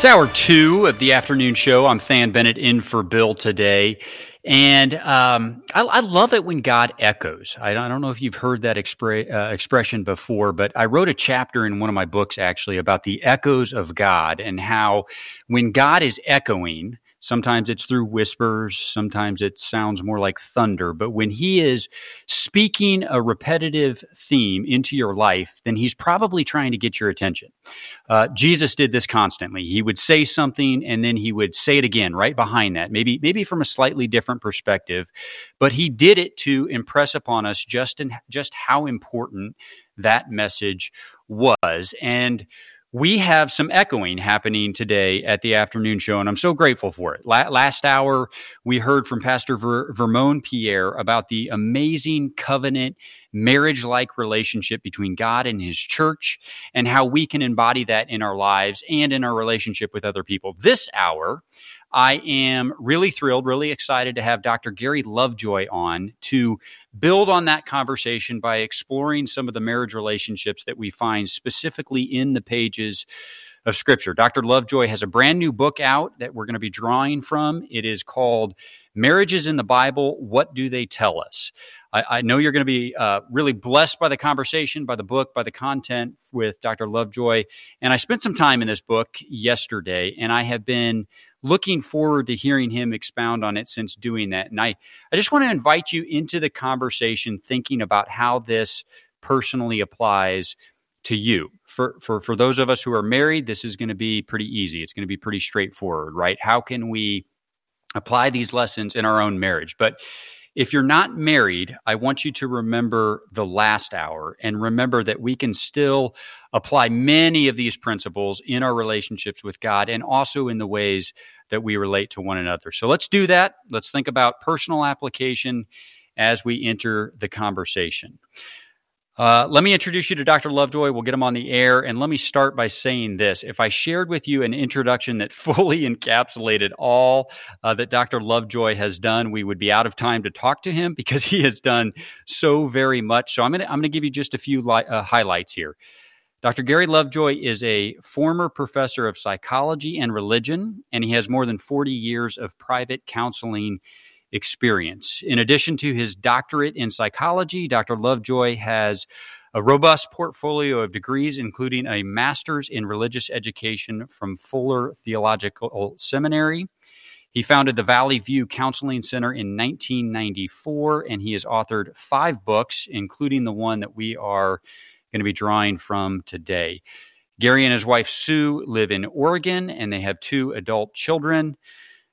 It's hour two of the afternoon show. I'm Than Bennett in for Bill today. And um, I, I, love it when God echoes. I don't, I don't know if you've heard that expre- uh, expression before, but I wrote a chapter in one of my books actually about the echoes of God and how when God is echoing, Sometimes it's through whispers, sometimes it sounds more like thunder. But when he is speaking a repetitive theme into your life, then he's probably trying to get your attention. Uh, Jesus did this constantly. He would say something and then he would say it again right behind that, maybe, maybe from a slightly different perspective. But he did it to impress upon us just, in, just how important that message was. And we have some echoing happening today at the afternoon show, and I'm so grateful for it. La- last hour, we heard from Pastor Ver- Vermon Pierre about the amazing covenant marriage like relationship between God and His church, and how we can embody that in our lives and in our relationship with other people. This hour, I am really thrilled, really excited to have Dr. Gary Lovejoy on to build on that conversation by exploring some of the marriage relationships that we find specifically in the pages of Scripture. Dr. Lovejoy has a brand new book out that we're going to be drawing from. It is called Marriages in the Bible What Do They Tell Us? I, I know you're going to be uh, really blessed by the conversation, by the book, by the content with Dr. Lovejoy. And I spent some time in this book yesterday, and I have been looking forward to hearing him expound on it since doing that. And I, I just want to invite you into the conversation thinking about how this personally applies to you. For, for, for those of us who are married, this is going to be pretty easy. It's going to be pretty straightforward, right? How can we apply these lessons in our own marriage? But if you're not married, I want you to remember the last hour and remember that we can still apply many of these principles in our relationships with God and also in the ways that we relate to one another. So let's do that. Let's think about personal application as we enter the conversation. Uh, let me introduce you to Dr. Lovejoy. We'll get him on the air. And let me start by saying this. If I shared with you an introduction that fully encapsulated all uh, that Dr. Lovejoy has done, we would be out of time to talk to him because he has done so very much. So I'm going to I'm going to give you just a few li- uh, highlights here. Dr. Gary Lovejoy is a former professor of psychology and religion, and he has more than 40 years of private counseling experience. In addition to his doctorate in psychology, Dr. Lovejoy has a robust portfolio of degrees, including a master's in religious education from Fuller Theological Seminary. He founded the Valley View Counseling Center in 1994, and he has authored five books, including the one that we are going to be drawing from today. Gary and his wife Sue live in Oregon, and they have two adult children.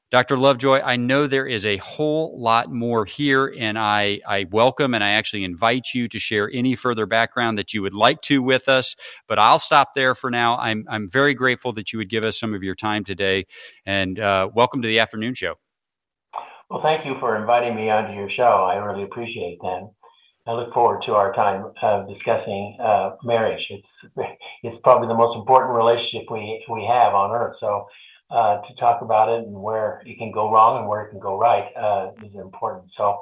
Dr. Lovejoy, I know there is a whole lot more here, and I, I welcome and I actually invite you to share any further background that you would like to with us. But I'll stop there for now. I'm, I'm very grateful that you would give us some of your time today, and uh, welcome to the afternoon show. Well, thank you for inviting me onto your show. I really appreciate that. I look forward to our time of discussing uh, marriage. It's it's probably the most important relationship we we have on earth. So uh, to talk about it and where it can go wrong and where it can go right uh, is important. So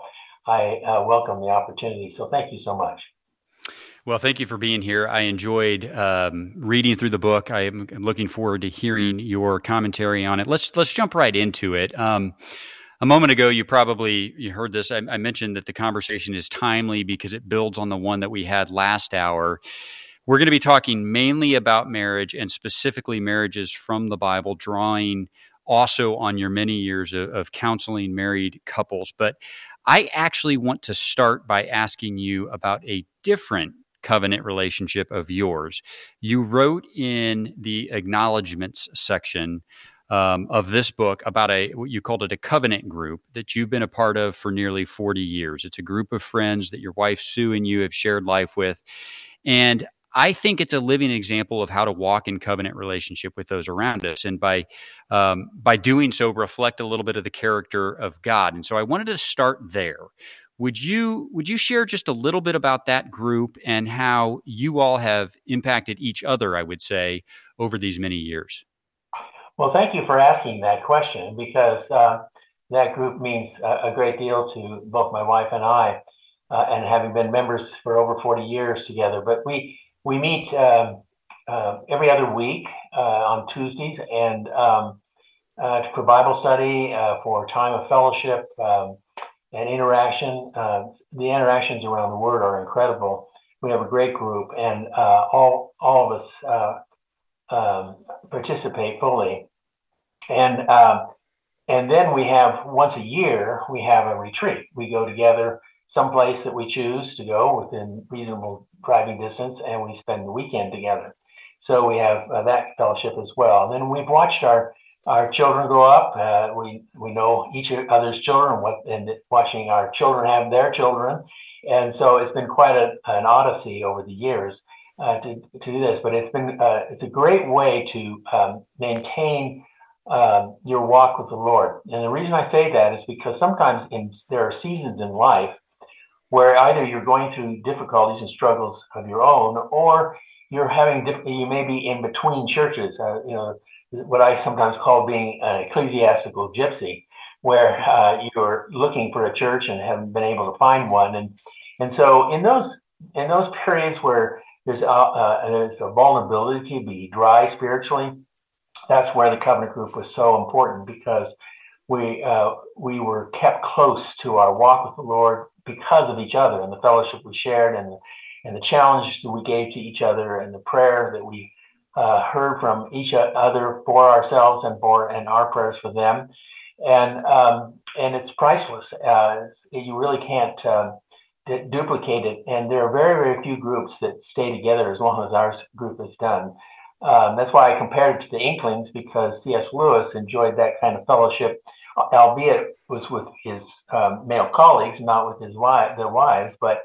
I uh, welcome the opportunity. So thank you so much. Well, thank you for being here. I enjoyed um, reading through the book. I am looking forward to hearing your commentary on it. Let's let's jump right into it. Um, a moment ago, you probably you heard this. I, I mentioned that the conversation is timely because it builds on the one that we had last hour. We're going to be talking mainly about marriage and specifically marriages from the Bible, drawing also on your many years of, of counseling married couples. But I actually want to start by asking you about a different covenant relationship of yours. You wrote in the acknowledgments section um, of this book about a what you called it a covenant group that you've been a part of for nearly 40 years. It's a group of friends that your wife Sue and you have shared life with. And I think it's a living example of how to walk in covenant relationship with those around us, and by um, by doing so, reflect a little bit of the character of God. And so, I wanted to start there. Would you would you share just a little bit about that group and how you all have impacted each other? I would say over these many years. Well, thank you for asking that question because uh, that group means a, great deal to both my wife and I, uh, and having been members for over 40 years together. But we we meet um, uh, every other week uh, on Tuesdays and um, uh, for Bible study, uh, for time of fellowship um, and interaction. the interactions around the Word are incredible. We have a great group, and all all of us um, participate fully. And um, and then we have once a year we have a retreat. We go together someplace that we choose to go within reasonable driving distance, and we spend the weekend together. So we have uh, that fellowship as well. And then we've watched our our children grow up. Uh, we we know each other's children, what and watching our children have their children, and so it's been quite a, an odyssey over the years uh, to to do this. But it's been uh, it's a great way to um, maintain um, your walk with the Lord. And the reason I say that is because sometimes in, there are seasons in life where either you're going through difficulties and struggles of your own, or you're having you may be in between churches. Uh, you know what I sometimes call being an ecclesiastical gypsy, where uh, you're looking for a church and haven't been able to find one, and and so in those in those periods where there's a, uh, there's a vulnerability to be dry spiritually, that's where the covenant group was so important because we uh, we were kept close to our walk with the Lord because of each other and the fellowship we shared and the, and the challenge that we gave to each other and the prayer that we uh, heard from each other for ourselves and for and our prayers for them. And um, and it's priceless. Uh, you really can't um, d- duplicate it. And there are very very few groups that stay together as long as our group has done. Um, that's why I compared it to the Inklings because C.S. Lewis enjoyed that kind of fellowship, albeit was with his um, male colleagues, not with his wife, their wives, but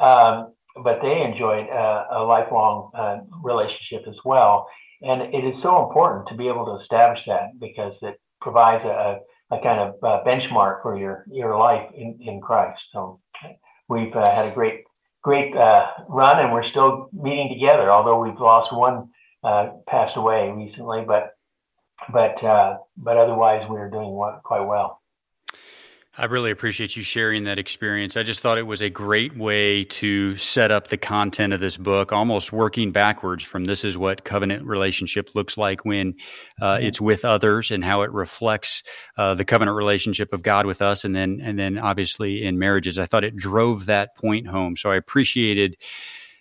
um, but they enjoyed uh, a lifelong uh, relationship as well. And it is so important to be able to establish that because it provides a, a kind of uh, benchmark for your your life in, in Christ. So we've uh, had a great great uh, run, and we're still meeting together. Although we've lost one passed away recently, but but uh, but otherwise we are doing quite well. I really appreciate you sharing that experience. I just thought it was a great way to set up the content of this book, almost working backwards from this is what covenant relationship looks like when uh, it's with others and how it reflects uh, the covenant relationship of God with us, and then and then obviously in marriages. I thought it drove that point home. So I appreciated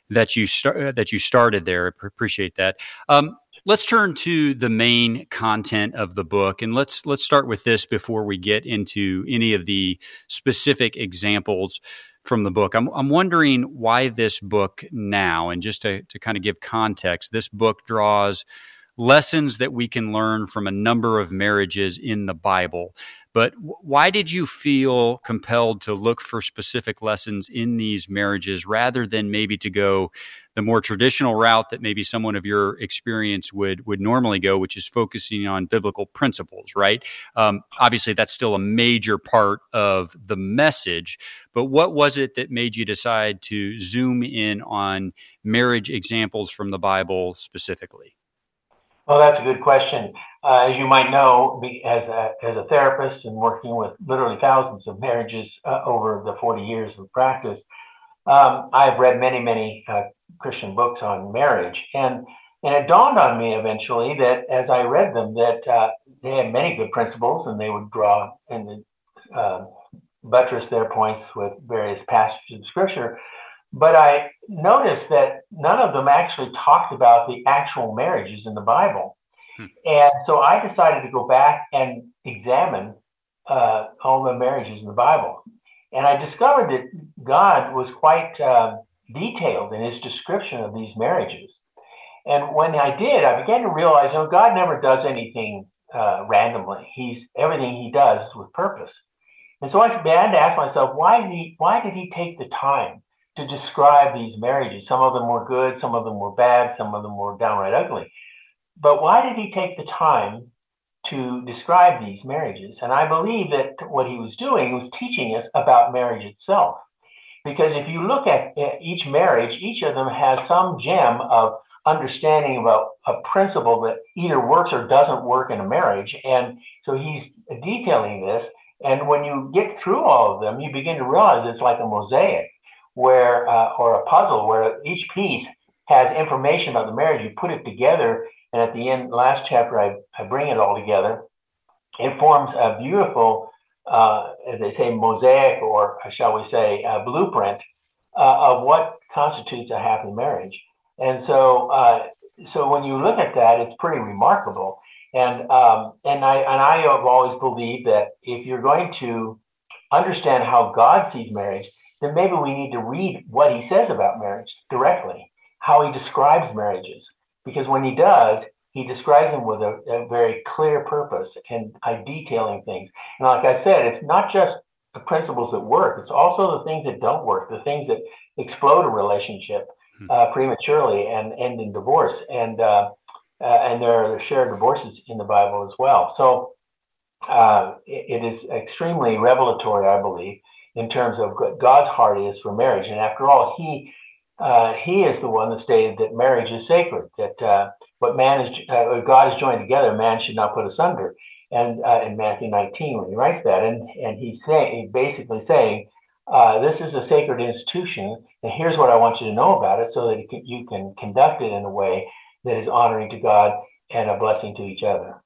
that you start that you started there. I appreciate that. Um, let's turn to the main content of the book, and let's let's start with this before we get into any of the specific examples from the book. I'm, I'm wondering why this book now, and just to, to kind of give context, this book draws lessons that we can learn from a number of marriages in the Bible. But why did you feel compelled to look for specific lessons in these marriages rather than maybe to go the more traditional route that maybe someone of your experience would would normally go, which is focusing on biblical principles, right? Um, obviously, that's still a major part of the message. But what was it that made you decide to zoom in on marriage examples from the Bible specifically? Well, that's a good question. Uh, as you might know, as a, as a therapist and working with literally thousands of marriages uh, over the 40 years of practice, um, I've read many, many uh, Christian books on marriage. And, and it dawned on me eventually that as I read them, that uh, they had many good principles and they would draw and uh, buttress their points with various passages of scripture. But I noticed that none of them actually talked about the actual marriages in the Bible. Hmm. And so I decided to go back and examine uh, all the marriages in the Bible. And I discovered that God was quite uh, detailed in his description of these marriages. And when I did, I began to realize, know, God never does anything uh, randomly. He's everything he does with purpose. And so I began to ask myself, why did he, why did he take the time to describe these marriages. Some of them were good, some of them were bad, some of them were downright ugly. But why did he take the time to describe these marriages? And I believe that what he was doing was teaching us about marriage itself. Because if you look at each marriage, each of them has some gem of understanding about a principle that either works or doesn't work in a marriage. And so he's detailing this. And when you get through all of them, you begin to realize it's like a mosaic where, uh, or a puzzle where each piece has information about the marriage. You put it together, and at the end, last chapter, I, I bring it all together. It forms a beautiful, uh, as they say, mosaic, or shall we say, blueprint uh, of what constitutes a happy marriage. And so, uh, so when you look at that, it's pretty remarkable. And um, and I and I have always believed that if you're going to understand how God sees marriage, then maybe we need to read what He says about marriage directly, how He describes marriages, because when He does, He describes them with a, a very clear purpose and by detailing things. And like I said, it's not just the principles that work; it's also the things that don't work, the things that explode a relationship Hmm. uh, prematurely and end in divorce. And uh, uh, and there are shared divorces in the Bible as well. So uh, it, it is extremely revelatory, I believe, in terms of what God's heart is for marriage. And after all, He uh, He is the one that stated that marriage is sacred. That uh, what man is God is joined together, man should not put asunder. And in Matthew 19, when he writes that, and and he's saying basically saying uh, this is a sacred institution, and here's what I want you to know about it so that you can, you can conduct it in a way that is honoring to God and a blessing to each other.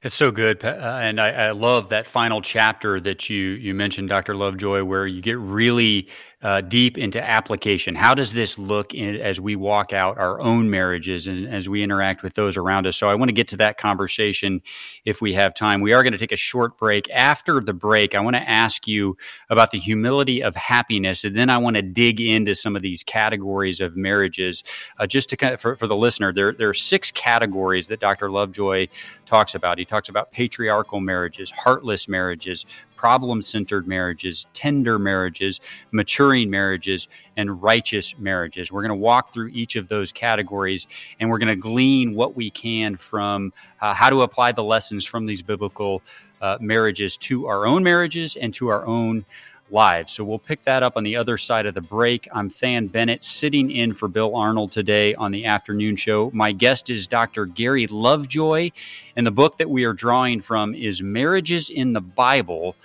It's so good, uh, and I, I, love that final chapter that you you mentioned, Dr. Lovejoy, where you get really uh, deep into application. How does this look in, as we walk out our own marriages and as we interact with those around us? So I want to get to that conversation if we have time. We are going to take a short break. After the break, I want to ask you about the humility of happiness, and then I want to dig into some of these categories of marriages. Uh, just to kind of, for, for the listener, there there are six categories that Dr. Lovejoy talks about. He talks about patriarchal marriages, heartless marriages, problem centered marriages, tender marriages, maturing marriages, and righteous marriages. We're going to walk through each of those categories and we're going to glean what we can from uh, how to apply the lessons from these biblical uh, marriages to our own marriages and to our own lives. So we'll pick that up on the other side of the break. I'm Than Bennett, sitting in for Bill Arnold today on the afternoon show. My guest is Dr. Gary Lovejoy, and the book that we are drawing from is Marriages in the Bible.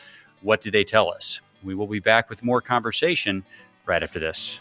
What do they tell us? We will be back with more conversation right after this.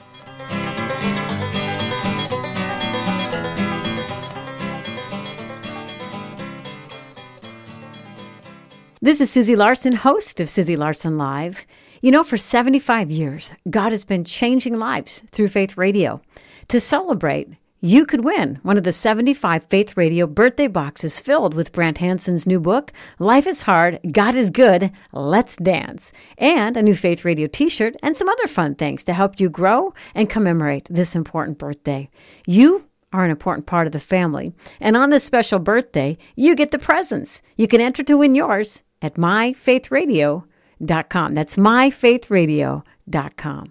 This is Susie Larson, host of Susie Larson Live. You know, for 75 years, God has been changing lives through Faith Radio. To celebrate, you could win one of the 75 Faith Radio birthday boxes filled with Brant Hansen's new book, Life is Hard, God is Good, Let's Dance, and a new Faith Radio t shirt and some other fun things to help you grow and commemorate this important birthday. You are an important part of the family, and on this special birthday, you get the presents. You can enter to win yours at myfaithradio.com myfaithradio.com. That's myfaithradio.com.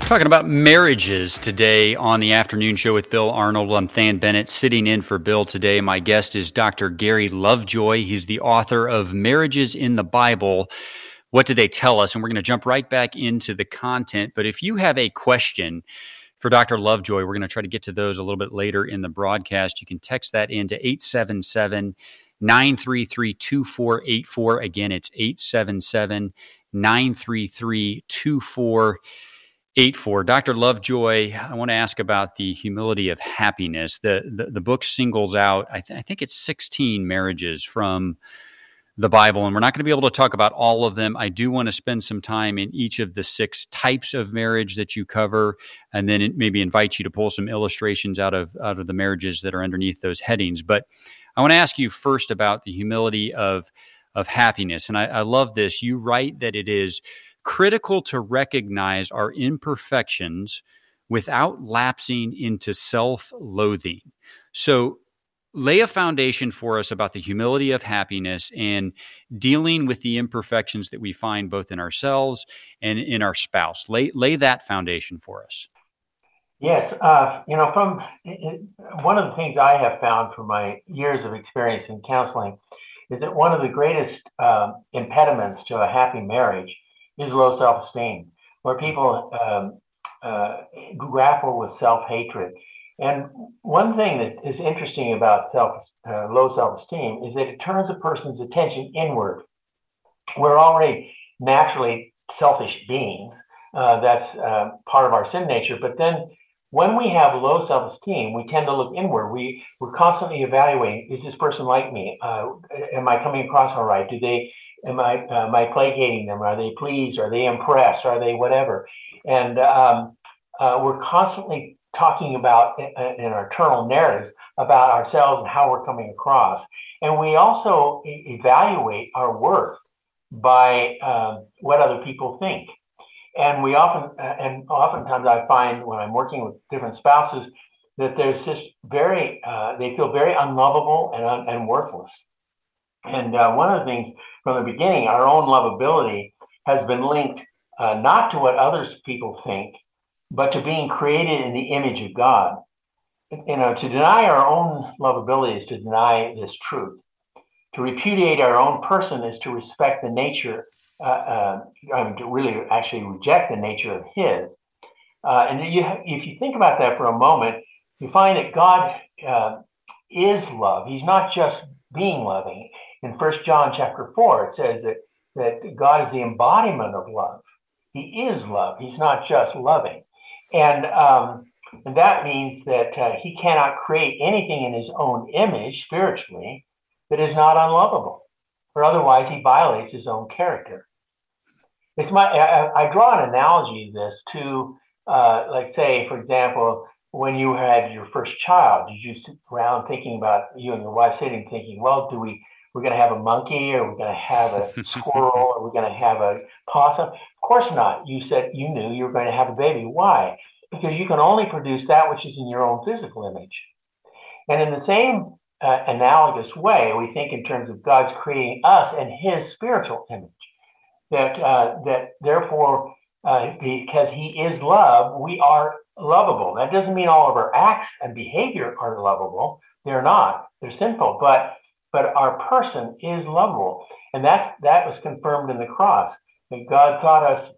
Talking about marriages today on the afternoon show with Bill Arnold. I'm Than Bennett sitting in for Bill today. My guest is Dr. Gary Lovejoy. He's the author of Marriages in the Bible. What did they tell us? And we're going to jump right back into the content. But if you have a question, for Dr. Lovejoy, we're going to try to get to those a little bit later in the broadcast. You can text that into 877 933 2484. Again, it's 877 933 2484. Dr. Lovejoy, I want to ask about the humility of happiness. The, the, the book singles out, I, th- I think it's 16 marriages from the Bible, and we're not going to be able to talk about all of them. I do want to spend some time in each of the six types of marriage that you cover, and then maybe invite you to pull some illustrations out of out of the marriages that are underneath those headings. But I want to ask you first about the humility of of happiness, and I, I love this. You write that it is critical to recognize our imperfections without lapsing into self-loathing. So lay a foundation for us about the humility of happiness and dealing with the imperfections that we find both in ourselves and in our spouse. Lay lay that foundation for us. Yes, uh, you know, from it, one of the things I have found from my years of experience in counseling is that one of the greatest um, impediments to a happy marriage is low self-esteem, where people um, uh, grapple with self-hatred. And one thing that is interesting about self uh, low self-esteem is that it turns a person's attention inward. We're already naturally selfish beings. Uh, that's uh, part of our sin nature. But then when we have low self-esteem, we tend to look inward. We we're constantly evaluating: Is this person like me? Uh, am I coming across all right? Do they? Am I uh, am I placating them? Are they pleased? Are they impressed? Are they whatever? And um, uh, we're constantly talking about in, in our internal narratives about ourselves and how we're coming across. And we also e- evaluate our worth by um, what other people think and we often and oftentimes I find when I'm working with different spouses that there's just very uh, they feel very unlovable and and worthless. And uh, one of the things from the beginning, our own lovability has been linked uh, not to what others people think, but to being created in the image of God. You know, to deny our own lovability is to deny this truth. To repudiate our own person is to respect the nature uh, uh, um, to really actually reject the nature of His. Uh, and you, if you think about that for a moment, you find that God uh, is love. He's not just being loving. In First John chapter four, it says that that God is the embodiment of love. He is love. He's not just loving, and um, and that means that uh, He cannot create anything in His own image spiritually that is not unlovable, or otherwise He violates His own character it's my I, I draw an analogy to this to uh, like say for example when you had your first child did you sit around thinking about you and your wife sitting thinking well do we we're going to have a monkey or we're going to have a squirrel or we're going to have a possum? Of course not. You said you knew you were going to have a baby. Why? Because you can only produce that which is in your own physical image. And in the same uh, analogous way we think in terms of god's creating us and his spiritual image that uh, that therefore uh, because he is love, we are lovable. That doesn't mean all of our acts and behavior are lovable. They're not. They're sinful, but but our person is lovable, and that's that was confirmed in the cross. That God thought us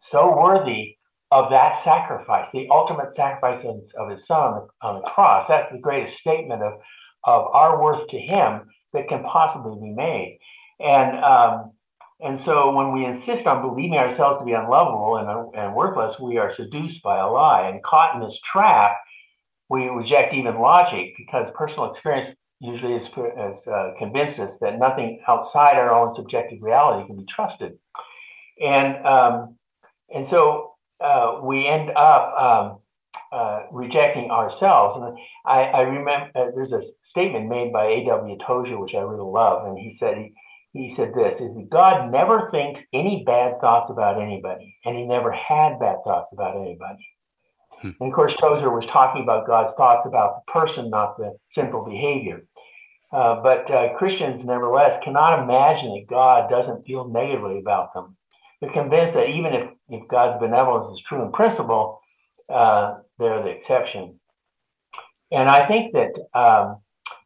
so worthy of that sacrifice, the ultimate sacrifice of, His Son on the cross. That's the greatest statement of of our worth to Him that can possibly be made. And um, and so when we insist on believing ourselves to be unlovable and, and worthless, we are seduced by a lie. And caught in this trap, we reject even logic because personal experience usually has, has uh, convinced us that nothing outside our own subjective reality can be trusted. And, um, and so uh, we end up um, uh, rejecting ourselves. And I, I remember uh, there's a statement made by A.W. Tozer, which I really love. And he said, he, he said this is that God never thinks any bad thoughts about anybody, and he never had bad thoughts about anybody. Hmm. And of course, Tozer was talking about God's thoughts about the person, not the sinful behavior. Uh, but uh, Christians, nevertheless, cannot imagine that God doesn't feel negatively about them. They're convinced that even if, if God's benevolence is true in principle, uh, they're the exception. And I think that um,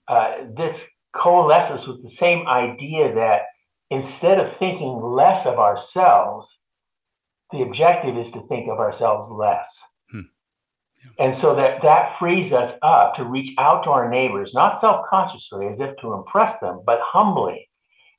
uh, this coalesces with the same idea that instead of thinking less of ourselves, the objective is to think of ourselves less. Hmm. Yeah. And so that that frees us up to reach out to our neighbors, not self-consciously as if to impress them, but humbly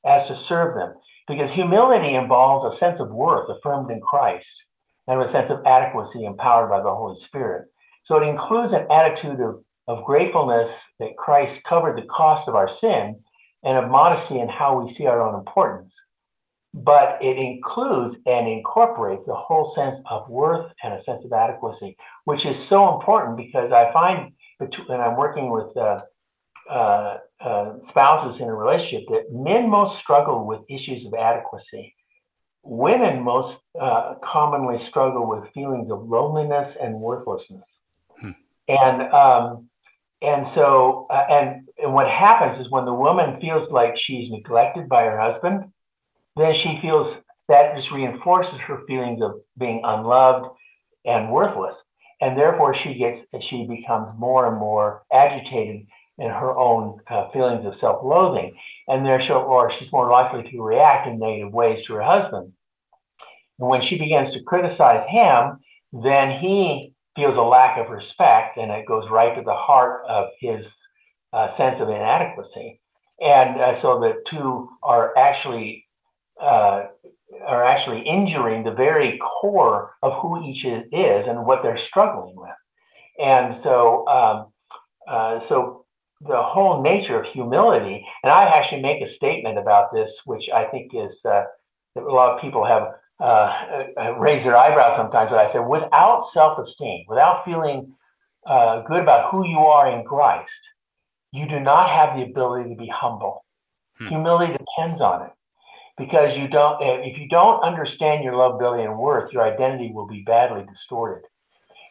as to serve them. Because humility involves a sense of worth affirmed in Christ and a sense of adequacy empowered by the Holy Spirit. So it includes an attitude of of gratefulness that Christ covered the cost of our sin and of modesty in how we see our own importance. But it includes and incorporates the whole sense of worth and a sense of adequacy, which is so important because I find when I'm working with uh, uh, uh, spouses in a relationship that men most struggle with issues of adequacy. Women most uh, commonly struggle with feelings of loneliness and worthlessness. Hmm. And um, and so, uh, and, and what happens is when the woman feels like she's neglected by her husband, then she feels that just reinforces her feelings of being unloved and worthless. And therefore, she gets, she becomes more and more agitated in her own uh, feelings of self-loathing, and therefore she's more likely to react in negative ways to her husband. And when she begins to criticize him, then he feels a lack of respect, and it goes right to the heart of his uh, sense of inadequacy. And uh, so the two are actually uh, are actually injuring the very core of who each is and what they're struggling with. And so, um, uh, so the whole nature of humility, and I actually make a statement about this, which I think is uh, a lot of people have uh, uh, raise their eyebrows sometimes when I say, without self esteem, without feeling uh, good about who you are in Christ, you do not have the ability to be humble. Hmm. Humility depends on it because you don't, if you don't understand your love, ability, and worth, your identity will be badly distorted.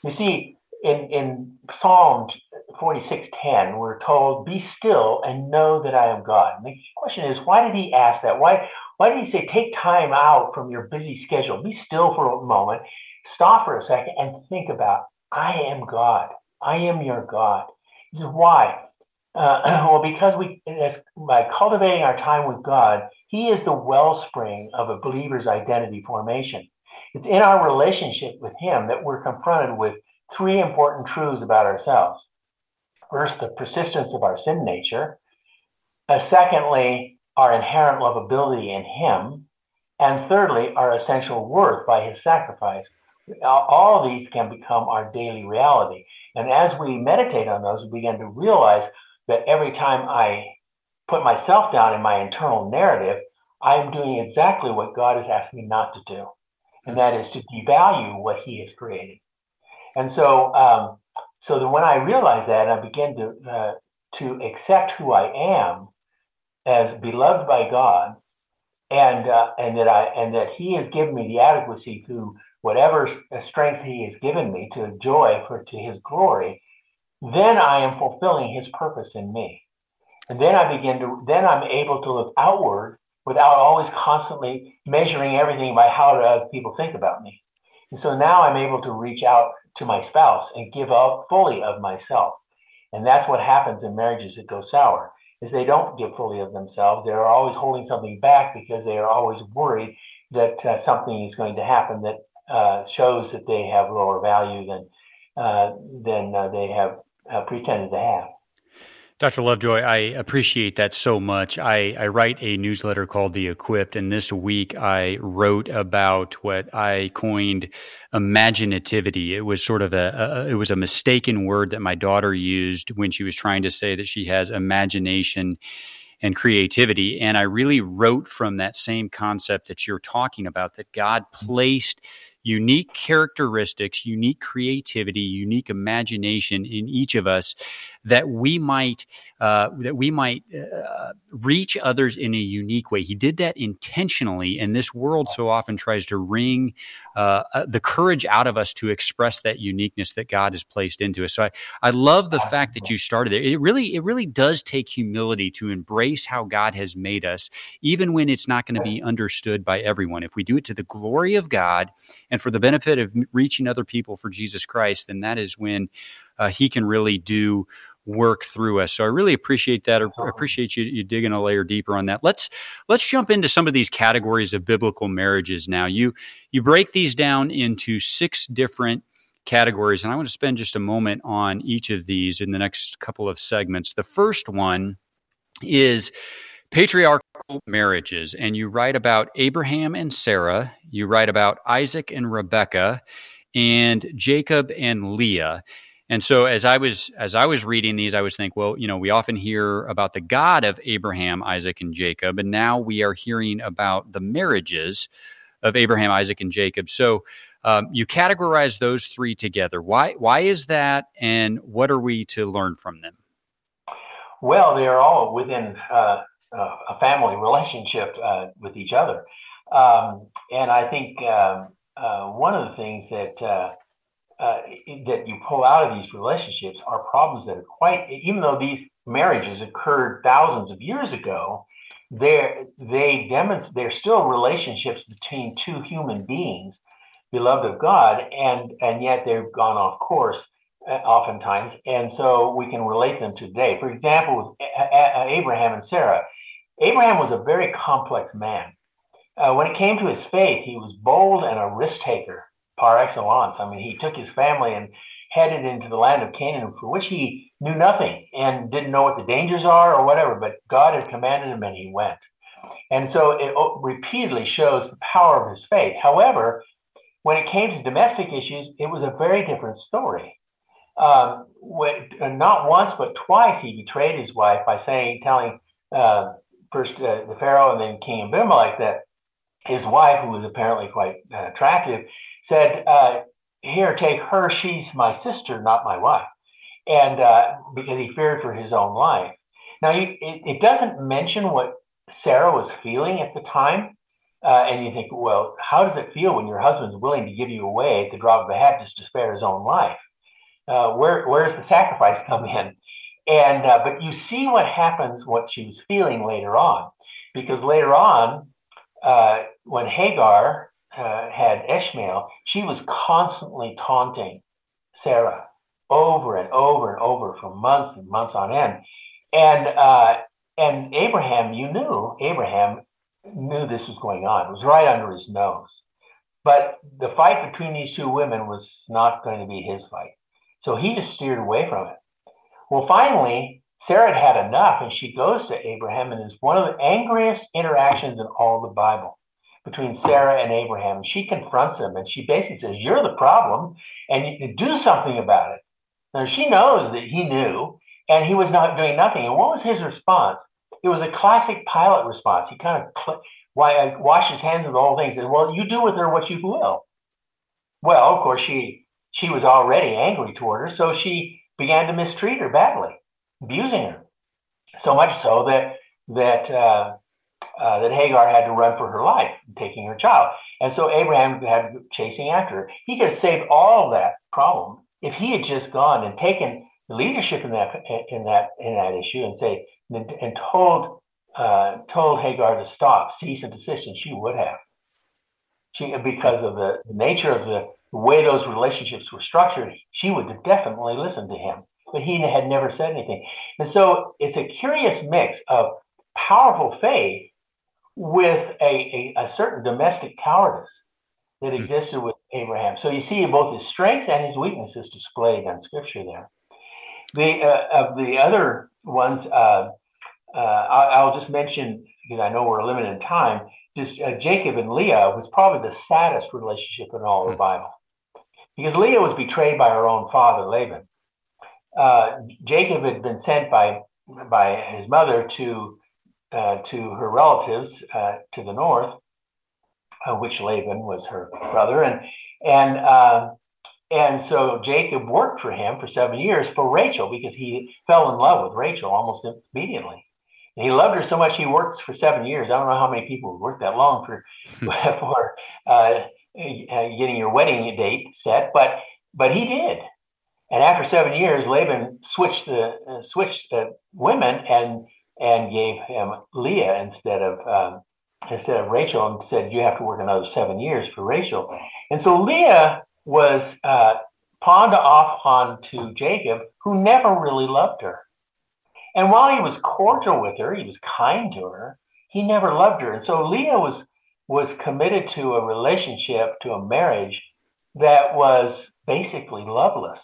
You see, in, in Psalm 46:10, we're told, "Be still and know that I am God." And the question is, why did he ask that? Why why did he say, take time out from your busy schedule? Be still for a moment, stop for a second, and think about, I am God. I am your God. He says, why? Uh, well, because we, as, by cultivating our time with God, He is the wellspring of a believer's identity formation. It's in our relationship with Him that we're confronted with three important truths about ourselves. First, the persistence of our sin nature. Uh, secondly, our inherent lovability in Him, and thirdly, our essential worth by His sacrifice. All these can become our daily reality. And as we meditate on those, we begin to realize that every time I put myself down in my internal narrative, I am doing exactly what God is asking me not to do, and that is to devalue what He has created. And so, um, so that when I realize that, I begin to uh, to accept who I am as beloved by God, and uh, and that I and that He has given me the adequacy to whatever uh, strength He has given me to enjoy for to His glory, then I am fulfilling His purpose in me, and then I begin to then I'm able to look outward without always constantly measuring everything by how do other people think about me. And so now I'm able to reach out to my spouse and give up fully of myself. And that's what happens in marriages that go sour is they don't give fully of themselves. They're always holding something back because they are always worried that uh, something is going to happen that uh, shows that they have lower value than uh, than uh, they have uh, pretended to have. Dr. Lovejoy, I appreciate that so much. I, I, write a newsletter called The Equipped, and this week I wrote about what I coined imaginativity. It was sort of a, a, it was a mistaken word that my daughter used when she was trying to say that she has imagination and creativity. And I really wrote from that same concept that you're talking about that God placed unique characteristics, unique creativity, unique imagination in each of us that we might uh, that we might uh, reach others in a unique way. He did that intentionally, and this world so often tries to wring uh, uh, the courage out of us to express that uniqueness that God has placed into us. So I, I love the fact that you started there. It really it really does take humility to embrace how God has made us, even when it's not going to be understood by everyone. If we do it to the glory of God and for the benefit of reaching other people for Jesus Christ, then that is when uh, He can really do work through us. So I really appreciate that. I oh. appreciate you, you digging a layer deeper on that. Let's let's jump into some of these categories of biblical marriages now. You you break these down into six different categories, and I want to spend just a moment on each of these in the next couple of segments. The first one is patriarchal marriages, and you write about Abraham and Sarah. You write about Isaac and Rebecca, and Jacob and Leah. And so as I was as I was reading these, I was thinking, well, you know, we often hear about the God of Abraham, Isaac, and Jacob, and now we are hearing about the marriages of Abraham, Isaac, and Jacob. So um, you categorize those three together. Why why is that, and what are we to learn from them? Well, they are all within uh, a family relationship uh, with each other, um, and I think um, uh, one of the things that uh, that you pull out of these relationships are problems that are quite, even though these marriages occurred thousands of years ago, they're, they demonstrate they're still relationships between two human beings, beloved of God, and and yet they've gone off course uh, oftentimes, and so we can relate them today. For example, with Abraham and Sarah, Abraham was a very complex man. Uh, when it came to his faith, he was bold and a risk taker par excellence. I mean, he took his family and headed into the land of Canaan, for which he knew nothing and didn't know what the dangers are or whatever, but God had commanded him and he went. And so it repeatedly shows the power of his faith. However, when it came to domestic issues, it was a very different story. Um, when, not once, but twice, he betrayed his wife by saying, telling uh, first uh, the Pharaoh and then King Abimelech that his wife, who was apparently quite uh, attractive, said, uh, Here, take her. She's my sister, not my wife. And uh, because he feared for his own life. Now, you, it, it, doesn't mention what Sarah was feeling at the time. Uh, and you think, well, how does it feel when your husband's willing to give you away at the drop of a hat just to spare his own life? Uh, where where does the sacrifice come in? And uh, but you see what happens, what she was feeling later on, because later on, uh, when Hagar uh, had Ishmael, she was constantly taunting Sarah over and over and over for months and months on end. And uh, and Abraham, you knew Abraham knew this was going on. It was right under his nose. But the fight between these two women was not going to be his fight. So he just steered away from it. Well, finally, Sarah had had enough, and she goes to Abraham, and it's one of the angriest interactions in all the Bible between Sarah and Abraham. She confronts him and she basically says, You're the problem and you do something about it. Now she knows that he knew and he was not doing nothing. And what was his response? It was a classic Pilate response. He kind of cl- why, washed his hands of the whole thing and said, Well, you do with her what you will. Well, of course, she she was already angry toward her, so she began to mistreat her badly, abusing her. So much so that that uh, uh, that Hagar had to run for her life, taking her child. And so Abraham had chasing after her. He could have saved all that problem if he had just gone and taken the leadership in that in that in that issue and say and, and told uh, told Hagar to stop, cease and desist, and she would have. She because of the, the nature of the, the way those relationships were structured, she would have definitely listened to him. But he had never said anything. And so it's a curious mix of powerful faith with a, a, a certain domestic cowardice that hmm. existed with Abraham. So you see both his strengths and his weaknesses displayed in Scripture there. The uh, of the other ones, uh, uh, I'll, I'll, just mention because I know we're limited in time. Just uh, Jacob and Leah was probably the saddest relationship in all the hmm. Bible, because Leah was betrayed by her own father Laban. Uh, Jacob had been sent by by his mother to uh, to her relatives uh, to the north, uh, which Laban was her brother, and and uh, and so Jacob worked for him for seven years for Rachel because he fell in love with Rachel almost immediately. And he loved her so much he worked for seven years. I don't know how many people work that long for hmm. for uh, getting your wedding date set, but but he did. And after seven years, Laban switched the uh, switched the women and and gave him Leah instead of um, instead of Rachel, and said you have to work another seven years for Rachel. And so Leah was uh, pawned off onto Jacob, who never really loved her. And while he was cordial with her, he was kind to her. He never loved her, and so Leah was was committed to a relationship, to a marriage that was basically loveless.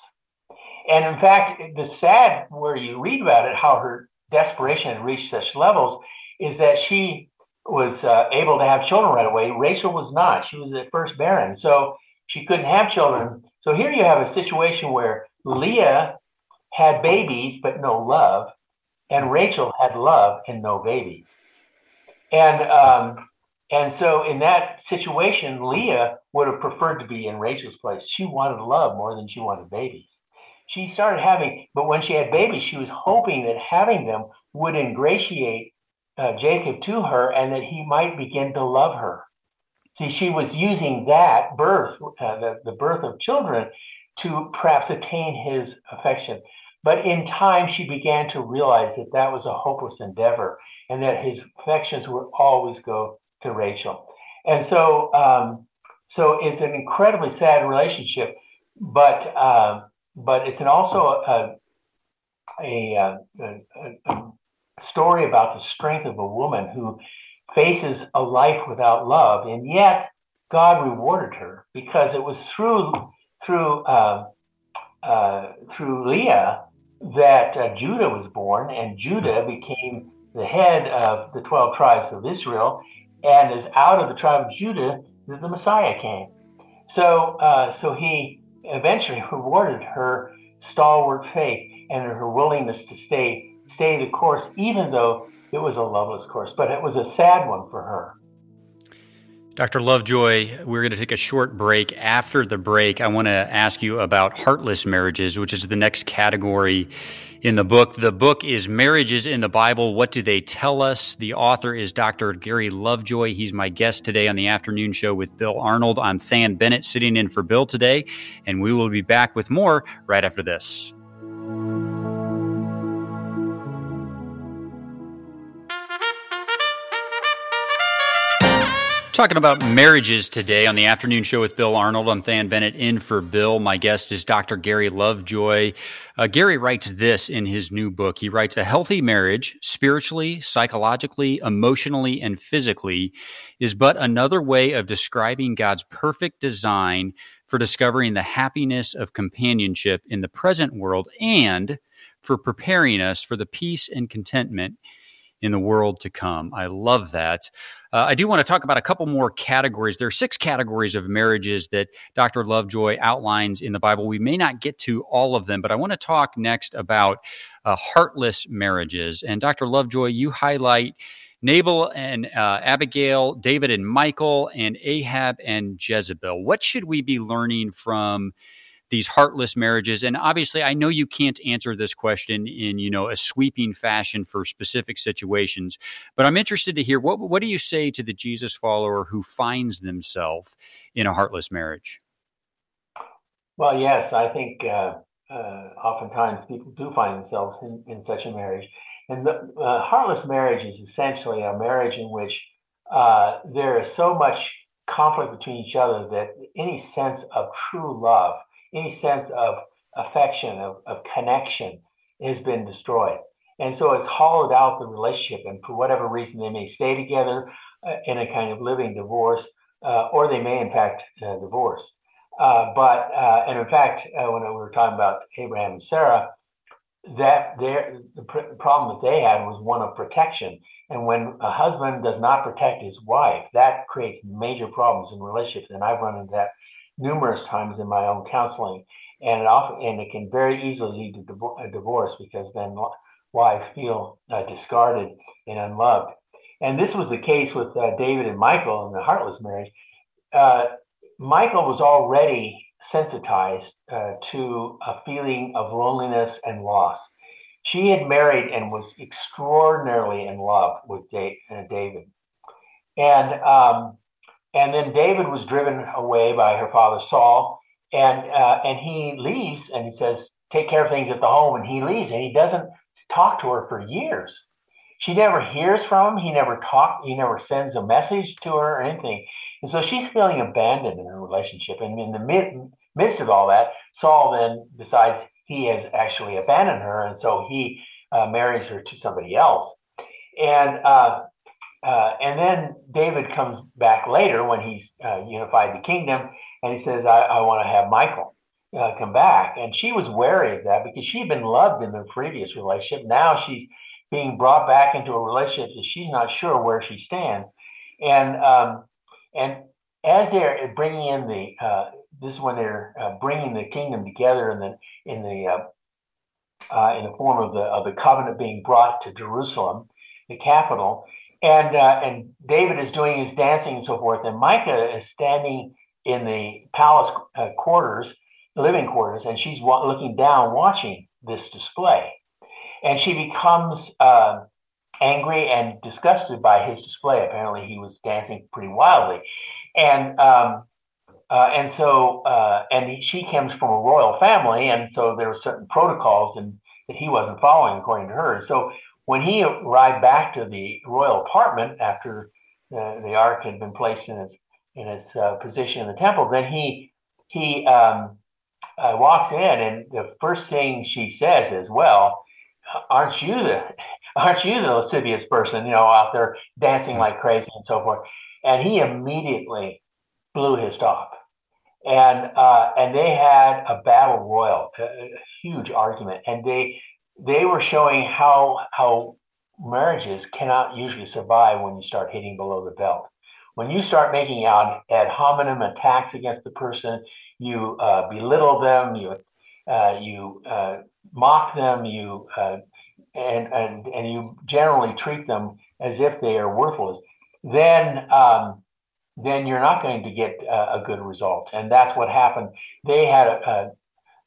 And in fact, the sad where you read about it, how her desperation had reached such levels is that she was uh, able to have children right away. Rachel was not. She was at first barren, so she couldn't have children. So here you have a situation where Leah had babies but no love, and Rachel had love and no babies. And um, and so in that situation, Leah would have preferred to be in Rachel's place. She wanted love more than she wanted babies she started having, but when she had babies, she was hoping that having them would ingratiate uh, Jacob to her and that he might begin to love her. See, she was using that birth, uh, the, the birth of children, to perhaps attain his affection. But in time, she began to realize that that was a hopeless endeavor and that his affections would always go to Rachel. And so, um, so it's an incredibly sad relationship, but uh, but it's an also a, a, a, a, story about the strength of a woman who faces a life without love, and yet God rewarded her because it was through through uh, uh, through Leah that uh, Judah was born, and Judah became the head of the 12 tribes of Israel, and is out of the tribe of Judah that the Messiah came. So, uh, so he eventually rewarded her stalwart faith and her willingness to stay stay the course, even though it was a loveless course. But it was a sad one for her. Dr. Lovejoy, we're going to take a short break. After the break, I want to ask you about heartless marriages, which is the next category in the book. The book is Marriages in the Bible. What do they tell us? The author is Dr. Gary Lovejoy. He's my guest today on the afternoon show with Bill Arnold. I'm Than Bennett sitting in for Bill today, and we will be back with more right after this. Talking about marriages today on the afternoon show with Bill Arnold. I'm Than Bennett in for Bill. My guest is Dr. Gary Lovejoy. Uh, Gary writes this in his new book. He writes A healthy marriage, spiritually, psychologically, emotionally, and physically, is but another way of describing God's perfect design for discovering the happiness of companionship in the present world and for preparing us for the peace and contentment in the world to come. I love that. Uh, I do want to talk about a couple more categories. There are six categories of marriages that Dr. Lovejoy outlines in the Bible. We may not get to all of them, but I want to talk next about uh, heartless marriages. And Dr. Lovejoy, you highlight Nabal and uh, Abigail, David and Michal, and Ahab and Jezebel. What should we be learning from? These heartless marriages and obviously i know you can't answer this question in you know a sweeping fashion for specific situations but i'm interested to hear what what do you say to the jesus follower who finds themselves in a heartless marriage? Well yes i think uh, uh, oftentimes people do find themselves in, in such a marriage and the uh, heartless marriage is essentially a marriage in which uh, there is so much conflict between each other that any sense of true love any sense of affection, of, of connection has been destroyed. And so it's hollowed out the relationship. And for whatever reason, they may stay together uh, in a kind of living divorce, uh, or they may, in fact, uh, divorce. Uh, but, uh, and in fact, uh, when we were talking about Abraham and Sarah, that their, the pr- problem that they had was one of protection. And when a husband does not protect his wife, that creates major problems in relationships. And I've run into that numerous times in my own counseling, and it often and it can very easily lead to a divorce because then wives feel uh, discarded and unloved. And this was the case with uh, David and Michal in the heartless marriage. Uh, Michal was already sensitized uh, to a feeling of loneliness and loss. She had married and was extraordinarily in love with uh, David. And um, and then David was driven away by her father Saul, and uh, and he leaves and he says, "Take care of things at the home." And he leaves, and he doesn't talk to her for years. She never hears from him. He never talk. He never sends a message to her or anything. And so she's feeling abandoned in her relationship. And in the mid, midst of all that, Saul then decides he has actually abandoned her, and so he uh, marries her to somebody else. And uh, uh, and then David comes back later when he's uh, unified the kingdom, and he says, "I, I want to have Michal uh, come back." And she was wary of that because she'd been loved in the previous relationship. Now she's being brought back into a relationship that she's not sure where she stands. And um, and as they're bringing in the uh, this is when they're uh, bringing the kingdom together in the in the uh, in the form of the of the covenant being brought to Jerusalem, the capital and uh, and David is doing his dancing and so forth, and Michal is standing in the palace uh, quarters, living quarters, and she's wa- looking down, watching this display, and she becomes uh, angry and disgusted by his display. Apparently, he was dancing pretty wildly, and um, Uh, and so, uh, and he, she comes from a royal family, and so there were certain protocols and that he wasn't following according to her. So when he arrived back to the royal apartment after the, the ark had been placed in its in its uh, position in the temple, then he he um, uh, walks in, and the first thing she says is, "Well, aren't you the aren't you the lascivious person? You know, out there dancing like crazy and so forth." And he immediately blew his top, and uh, and they had a battle royal, a, a huge argument, and they they were showing how how marriages cannot usually survive when you start hitting below the belt. When you start making out ad hominem attacks against the person, you uh, belittle them, you uh, you uh, mock them, you uh, and and and you generally treat them as if they are worthless. Then um, then you're not going to get a, a good result, and that's what happened. They had a,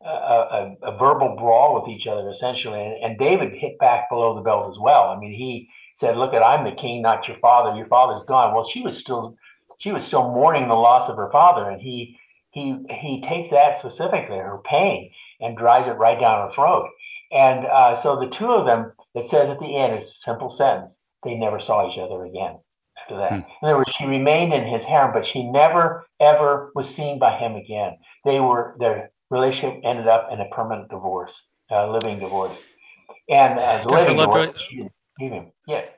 a, a, a verbal brawl with each other essentially, and, and David hit back below the belt as well. I mean, he said, "Look, at I'm the king, not your father. Your father's gone." Well, she was still she was still mourning the loss of her father, and he he he takes that specifically, her pain, and drives it right down her throat. And uh, so the two of them, it says at the end, is a simple sentence: they never saw each other again after that. Hmm. In other words, she remained in his harem, but she never ever was seen by him again. They were their relationship ended up in a permanent divorce, uh, living divorce. And uh, living divorce, yes.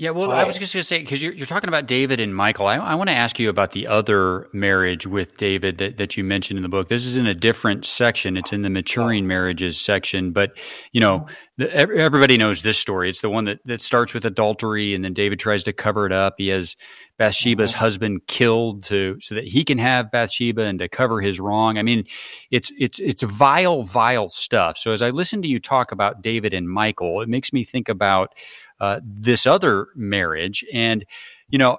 Yeah, well, right. I was just going to say because you're, you're talking about David and Michal. I, I want to ask you about the other marriage with David that, that you mentioned in the book. This is in a different section. It's in the maturing marriages section. But you know, the, everybody knows this story. It's the one that, that starts with adultery, and then David tries to cover it up. He has Bathsheba's mm-hmm. husband killed to so that he can have Bathsheba and to cover his wrong. I mean, it's it's it's vile, vile stuff. So as I listen to you talk about David and Michal, it makes me think about uh, this other marriage. And, you know,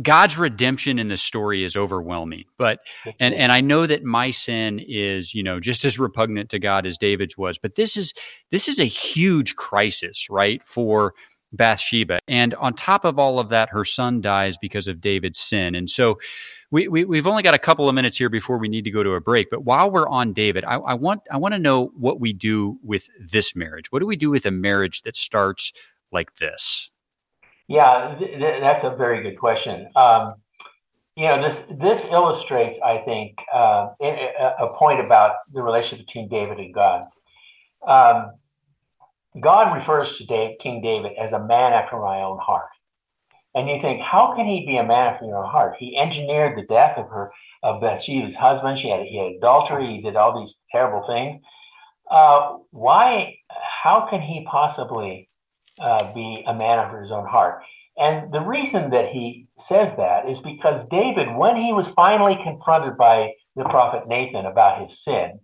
God's redemption in the story is overwhelming. But and and I know that my sin is, you know, just as repugnant to God as David's was, but this is this is a huge crisis, right? For Bathsheba. And on top of all of that, her son dies because of David's sin. And so we, we have only got a couple of minutes here before we need to go to a break. But while we're on David, I, I want I want to know what we do with this marriage. What do we do with a marriage that starts like this? Yeah, th- th- that's a very good question. Um, you know, this this illustrates, I think, uh, a, a, point about the relationship between David and God. Um, God refers to Dave, King David as a man after my own heart. And you think, how can he be a man after your own heart? He engineered the death of her, of Bathsheba's husband. She had, he had adultery. He did all these terrible things. Uh, why? How can he possibly uh, be a man after his own heart. And the reason that he says that is because David, when he was finally confronted by the prophet Nathan about his sin,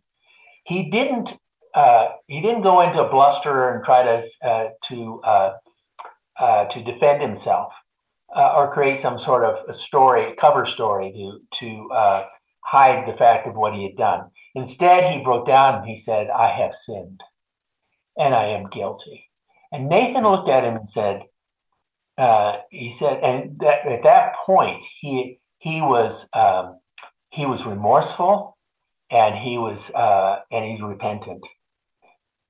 he didn't uh, he didn't go into a bluster and try to uh, to uh, uh to defend himself uh, or create some sort of a story cover story to to hide the fact of what he had done. Instead, he broke down and he said, "I have sinned, and I am guilty." And Nathan looked at him and said, uh, he said, and that, at that point, he he was um, he was remorseful, and he was uh, and he's repentant.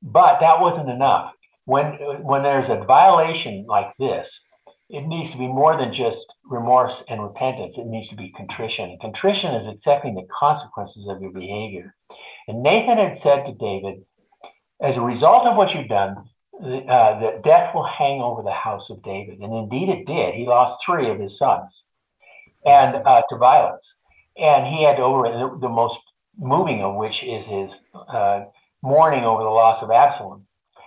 But that wasn't enough. When when there's a violation like this, it needs to be more than just remorse and repentance. It needs to be contrition. And contrition is accepting the consequences of your behavior. And Nathan had said to David, as a result of what you've done, uh, that death will hang over the house of David. And indeed it did. He lost three of his sons and uh, to violence. And he had to over the, most moving of which is his uh, mourning over the loss of Absalom,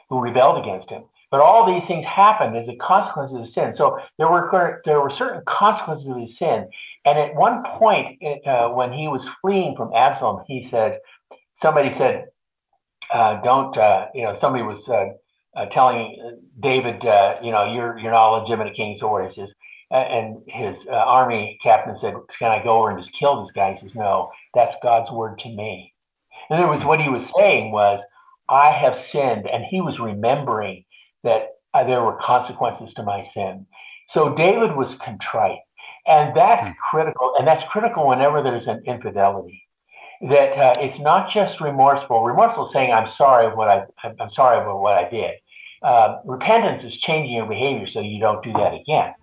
who rebelled against him. But all these things happened as a consequence of his sin. So there were there were certain consequences of his sin. And at one point, uh, when he was fleeing from Absalom, he said, somebody said, uh, "Don't," you know, somebody was uh, telling David, uh, you know, you're you're not a legitimate king. So what he says, and his uh, army captain said, "Can I go over and just kill this guy?" He says, "No, that's God's word to me." In other words, what he was saying was, "I have sinned," and he was remembering that uh, there were consequences to my sin. So David was contrite. And that's hmm. critical. And that's critical whenever there's an infidelity. That uh, it's not just remorseful. Remorseful saying, I'm sorry what I, I'm sorry about what I did. Uh, repentance is changing your behavior so you don't do that again.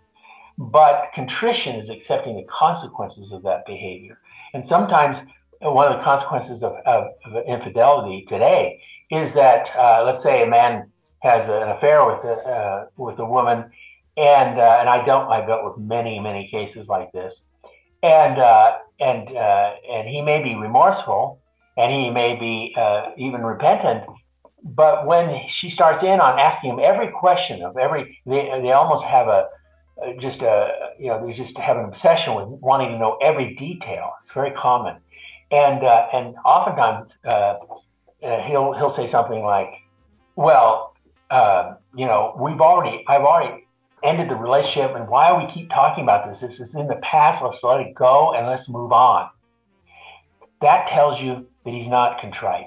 But contrition is accepting the consequences of that behavior. And sometimes one of the consequences of, of, of infidelity today is that, uh, let's say, a man has an affair with a, uh, with a woman, and uh, and I don't. I've dealt with many many cases like this, and uh, and uh, and he may be remorseful, and he may be uh, even repentant, but when she starts in on asking him every question of every, they, they almost have a just a you know they just have an obsession with wanting to know every detail. It's very common, and uh, and oftentimes uh, uh, he'll he'll say something like, "Well, uh, you know, we've already I've already ended the relationship, and why we keep talking about this? This is in the past. Let's let it go and let's move on." That tells you that he's not contrite,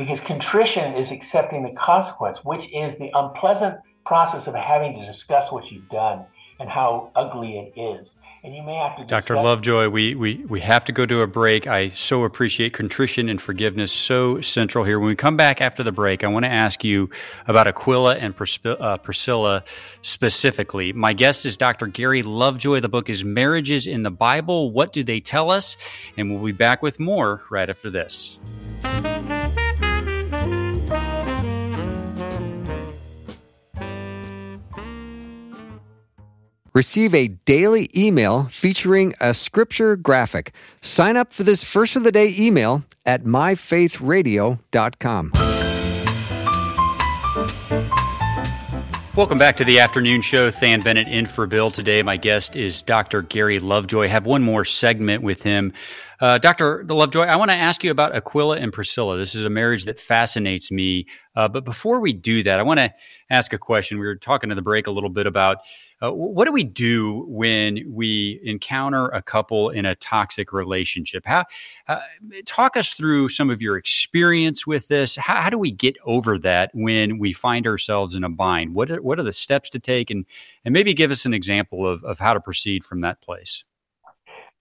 because contrition is accepting the consequence, which is the unpleasant process of having to discuss what you've done and how ugly it is. And you may have to. Dr. Lovejoy, we, we, we have to go to a break. I so appreciate contrition and forgiveness, so central here. When we come back after the break, I want to ask you about Aquila and uh, Priscilla specifically. My guest is Dr. Gary Lovejoy. The book is Marriages in the Bible. What do they tell us? And we'll be back with more right after this. Receive a daily email featuring a scripture graphic. Sign up for this first of the day email at myfaithradio.com. Welcome back to the afternoon show. Than Bennett in for Bill. Today, my guest is Dr. Gary Lovejoy. I have one more segment with him. Uh, Dr. Lovejoy, I want to ask you about Aquila and Priscilla. This is a marriage that fascinates me. Uh, but before we do that, I want to ask a question. We were talking to the break a little bit about uh, what do we do when we encounter a couple in a toxic relationship? How uh, talk us through some of your experience with this. How, how, do we get over that when we find ourselves in a bind? What are, what are the steps to take, and and maybe give us an example of of how to proceed from that place.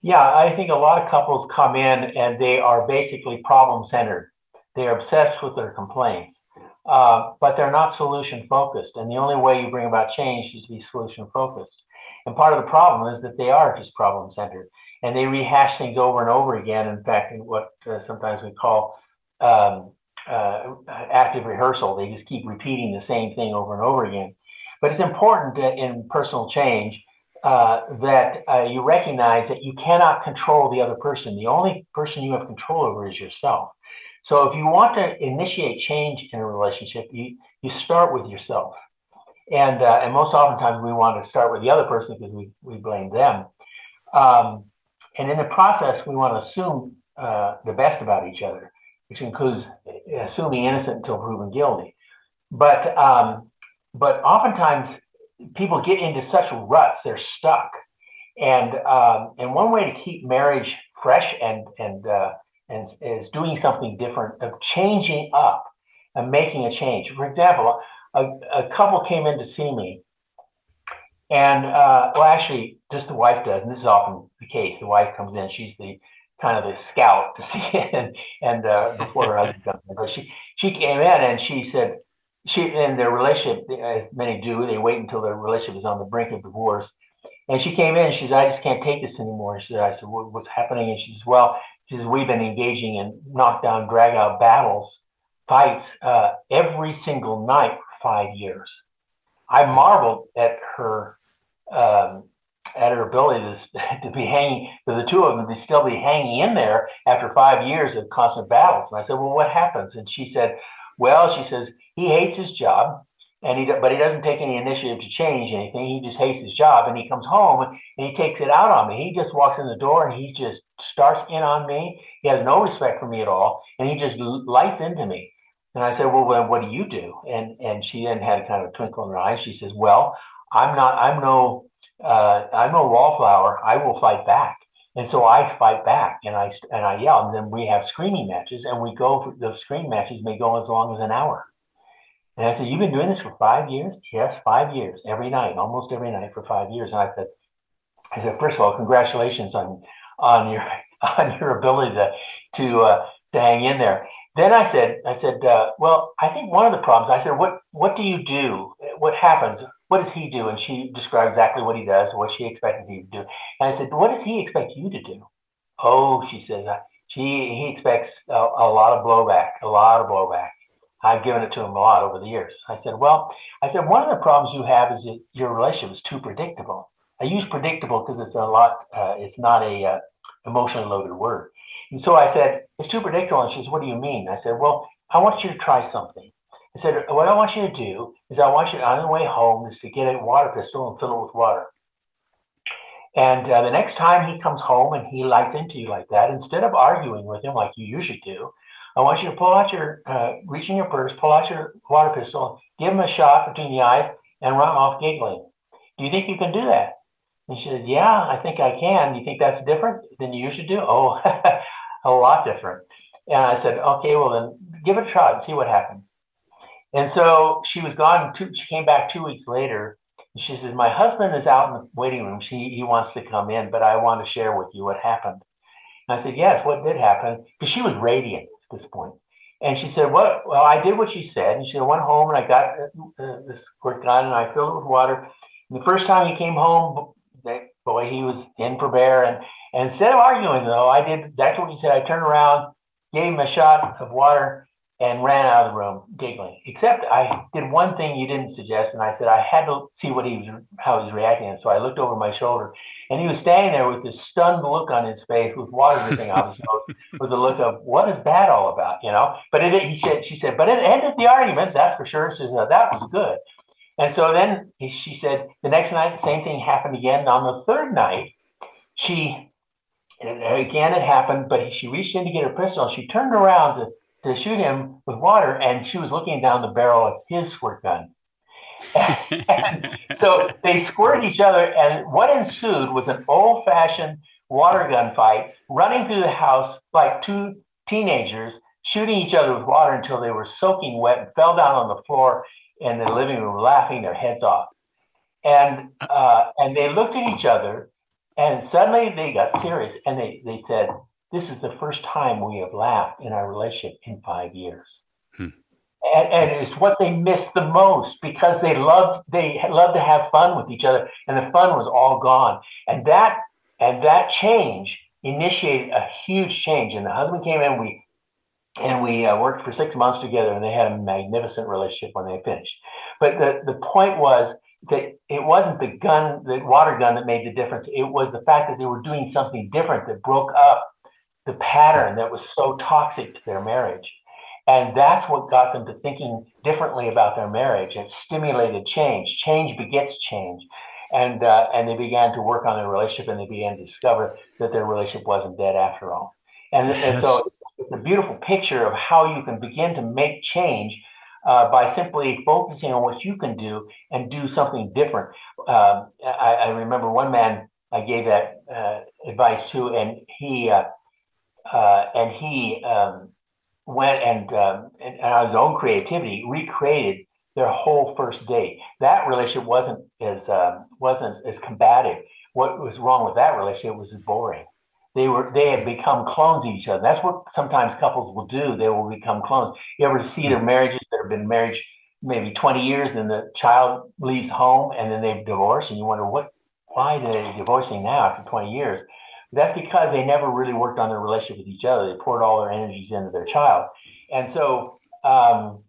Yeah, I think a lot of couples come in and they are basically problem centered. They're obsessed with their complaints uh, but they're not solution focused. And the only way you bring about change is to be solution focused. And part of the problem is that they are just problem centered and they rehash things over and over again. In fact, in what uh, sometimes we call um, uh, active rehearsal, they just keep repeating the same thing over and over again. But it's important in personal change uh, that uh, you recognize that you cannot control the other person. The only person you have control over is yourself. So if you want to initiate change in a relationship, you, you start with yourself. And, uh, and most oftentimes we want to start with the other person because we, we blame them. Um, and in the process, we want to assume uh, the best about each other, which includes assuming innocent until proven guilty. But, um, but oftentimes people get into such ruts, they're stuck. And, um, and one way to keep marriage fresh and, and uh, and is doing something different, of changing up and making a change. For example, a, a couple came in to see me, and uh, well, actually, just the wife does, and this is often the case. The wife comes in; she's the kind of the scout to see it, and, uh, before her husband comes in. But she she came in and she said she in their relationship, as many do, they wait until their relationship is on the brink of divorce. And she came in and she said, I just can't take this anymore. And She said, I said, what's happening? And she says, well, because we've been engaging in knockdown, drag out battles, fights uh, every single night for five years. I marveled at her um, at her ability to, to be hanging for the two of them to still be hanging in there after five years of constant battles. And I said, "Well, what happens?" And she said, "Well, she says he hates his job and he but he doesn't take any initiative to change anything. He just hates his job, and he comes home and he takes it out on me. He just walks in the door and he just starts in on me. He has no respect for me at all, and he just lights into me. And I said, "Well, what do you do?" And and she then had a kind of a twinkle in her eyes. She says, "Well, I'm not. I'm no. Uh, I'm no wallflower. I will fight back." And so I fight back and I and I yell, and then we have screaming matches, and we go. The screaming matches may go as long as an hour. And I said, You've been doing this for five years? Yes, five years, every night, almost every night for five years. And I said, I said, first of all, congratulations on on your on your ability to to uh, to hang in there. Then I said, I said, uh, well, I think one of the problems. I said, what what do you do? What happens? What does he do? And she described exactly what he does, what she expected him to do. And I said, what does he expect you to do? Oh, she says, she he expects a, a lot of blowback, a lot of blowback. I've given it to him a lot over the years. I said, well, I said one of the problems you have is that your relationship is too predictable. I use predictable because it's a lot. Uh, it's not a uh, emotionally loaded word. And so I said, it's too predictable. And she says, what do you mean? I said, well, I want you to try something. I said, what I want you to do is I want you on the way home is to get a water pistol and fill it with water. And uh, the next time he comes home and he lights into you like that, instead of arguing with him like you usually do, I want you to pull out your, uh, reach in your purse, pull out your water pistol, give him a shot between the eyes, and run off giggling. Do you think you can do that? And she said, Yeah, I think I can. You think that's different than you usually do? Oh, a lot different. And I said, Okay, well, then give it a try and see what happens. And so she was gone. Two, she came back two weeks later. And she said, My husband is out in the waiting room. She, he wants to come in, but I want to share with you what happened. And I said, Yes, what did happen? Because she was radiant this point. And she said, "What? Well, I did what she said." And she went home, and I got uh, this squirt gun, and I filled it with water. And the first time he came home, boy, he was in for bear. And, and instead of arguing, though, I did exactly what he said. I turned around, gave him a shot of water, and ran out of the room giggling. Except I did one thing you didn't suggest, and I said I had to see what he was, how he was reacting. And so I looked over my shoulder, and he was standing there with this stunned look on his face, with water dripping out his nose, with the look of "What is that all about?" You know. But it, he said, she said, but it ended the argument. That's for sure. So that was good. And so then he, she said the next night, the same thing happened again. And on the third night, she again it happened, but she reached in to get her pistol. She turned around to to shoot him with water, and she was looking down the barrel of his squirt gun. so they squirted each other, and what ensued was an old fashioned water gun fight running through the house like two teenagers shooting each other with water until they were soaking wet and fell down on the floor in the living room laughing their heads off. And uh, and they looked at each other, and suddenly they got serious, and they they said, this is the first time we have laughed in our relationship in five years. Hmm. And, and it's what they missed the most because they loved they loved to have fun with each other, and the fun was all gone. And that and that change initiated a huge change. And the husband came in, we and we uh, worked for six months together, and they had a magnificent relationship when they finished. But the the point was that it wasn't the gun, the water gun, that made the difference. It was the fact that they were doing something different that broke up the pattern that was so toxic to their marriage. And that's what got them to thinking differently about their marriage. It stimulated change. Change begets change. And, uh, and they began to work on their relationship and they began to discover that their relationship wasn't dead after all. And, and so it's a beautiful picture of how you can begin to make change uh, by simply focusing on what you can do and do something different. Uh, I, I, remember one man I gave that uh, advice to, and he uh, and he um, went and, um, and, on his own creativity recreated their whole first date. That relationship wasn't as uh, wasn't as combative. What was wrong with that relationship was boring. They were they had become clones of each other. That's what sometimes couples will do. They will become clones. You ever see their marriages that have been married maybe 20 years and the child leaves home and then they've divorced and you wonder what why are divorcing now after 20 years that's because they never really worked on their relationship with each other. They poured all their energies into their child. And so um,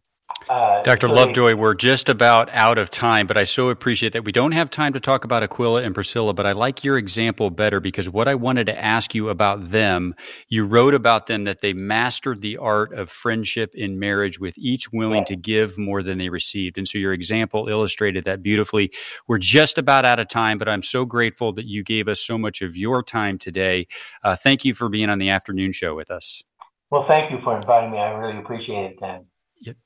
uh, Dr. So Lovejoy, we're just about out of time, but I so appreciate that we don't have time to talk about Aquila and Priscilla, but I like your example better because what I wanted to ask you about them, you wrote about them that they mastered the art of friendship in marriage with each willing to give more than they received. And so your example illustrated that beautifully. We're just about out of time, but I'm so grateful that you gave us so much of your time today. Uh, thank you for being on the afternoon show with us. Well, thank you for inviting me. I really appreciate it, Dan.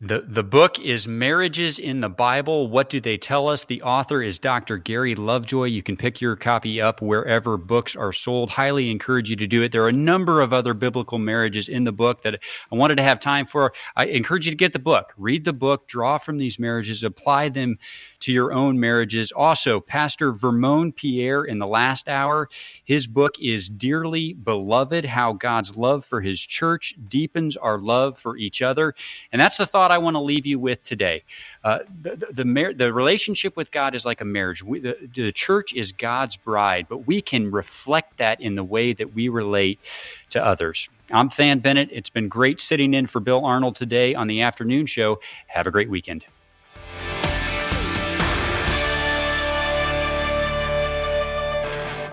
The, the book is Marriages in the Bible. What do they tell us? The author is Dr. Gary Lovejoy. You can pick your copy up wherever books are sold. Highly encourage you to do it. There are a number of other biblical marriages in the book that I wanted to have time for. I encourage you to get the book, read the book, draw from these marriages, apply them to your own marriages. Also, Pastor Vermon Pierre in the last hour, his book is Dearly Beloved How God's Love for His Church Deepens Our Love for Each Other. And that's the thought I want to leave you with today. Uh, the, the, the, the, relationship with God is like a marriage. We, the, the church is God's bride, but we can reflect that in the way that we relate to others. I'm Than Bennett. It's been great sitting in for Bill Arnold today on the afternoon show. Have a great weekend.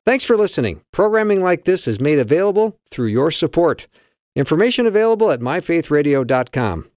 Thanks for listening. Programming like this is made available through your support. Information available at myfaithradio.com.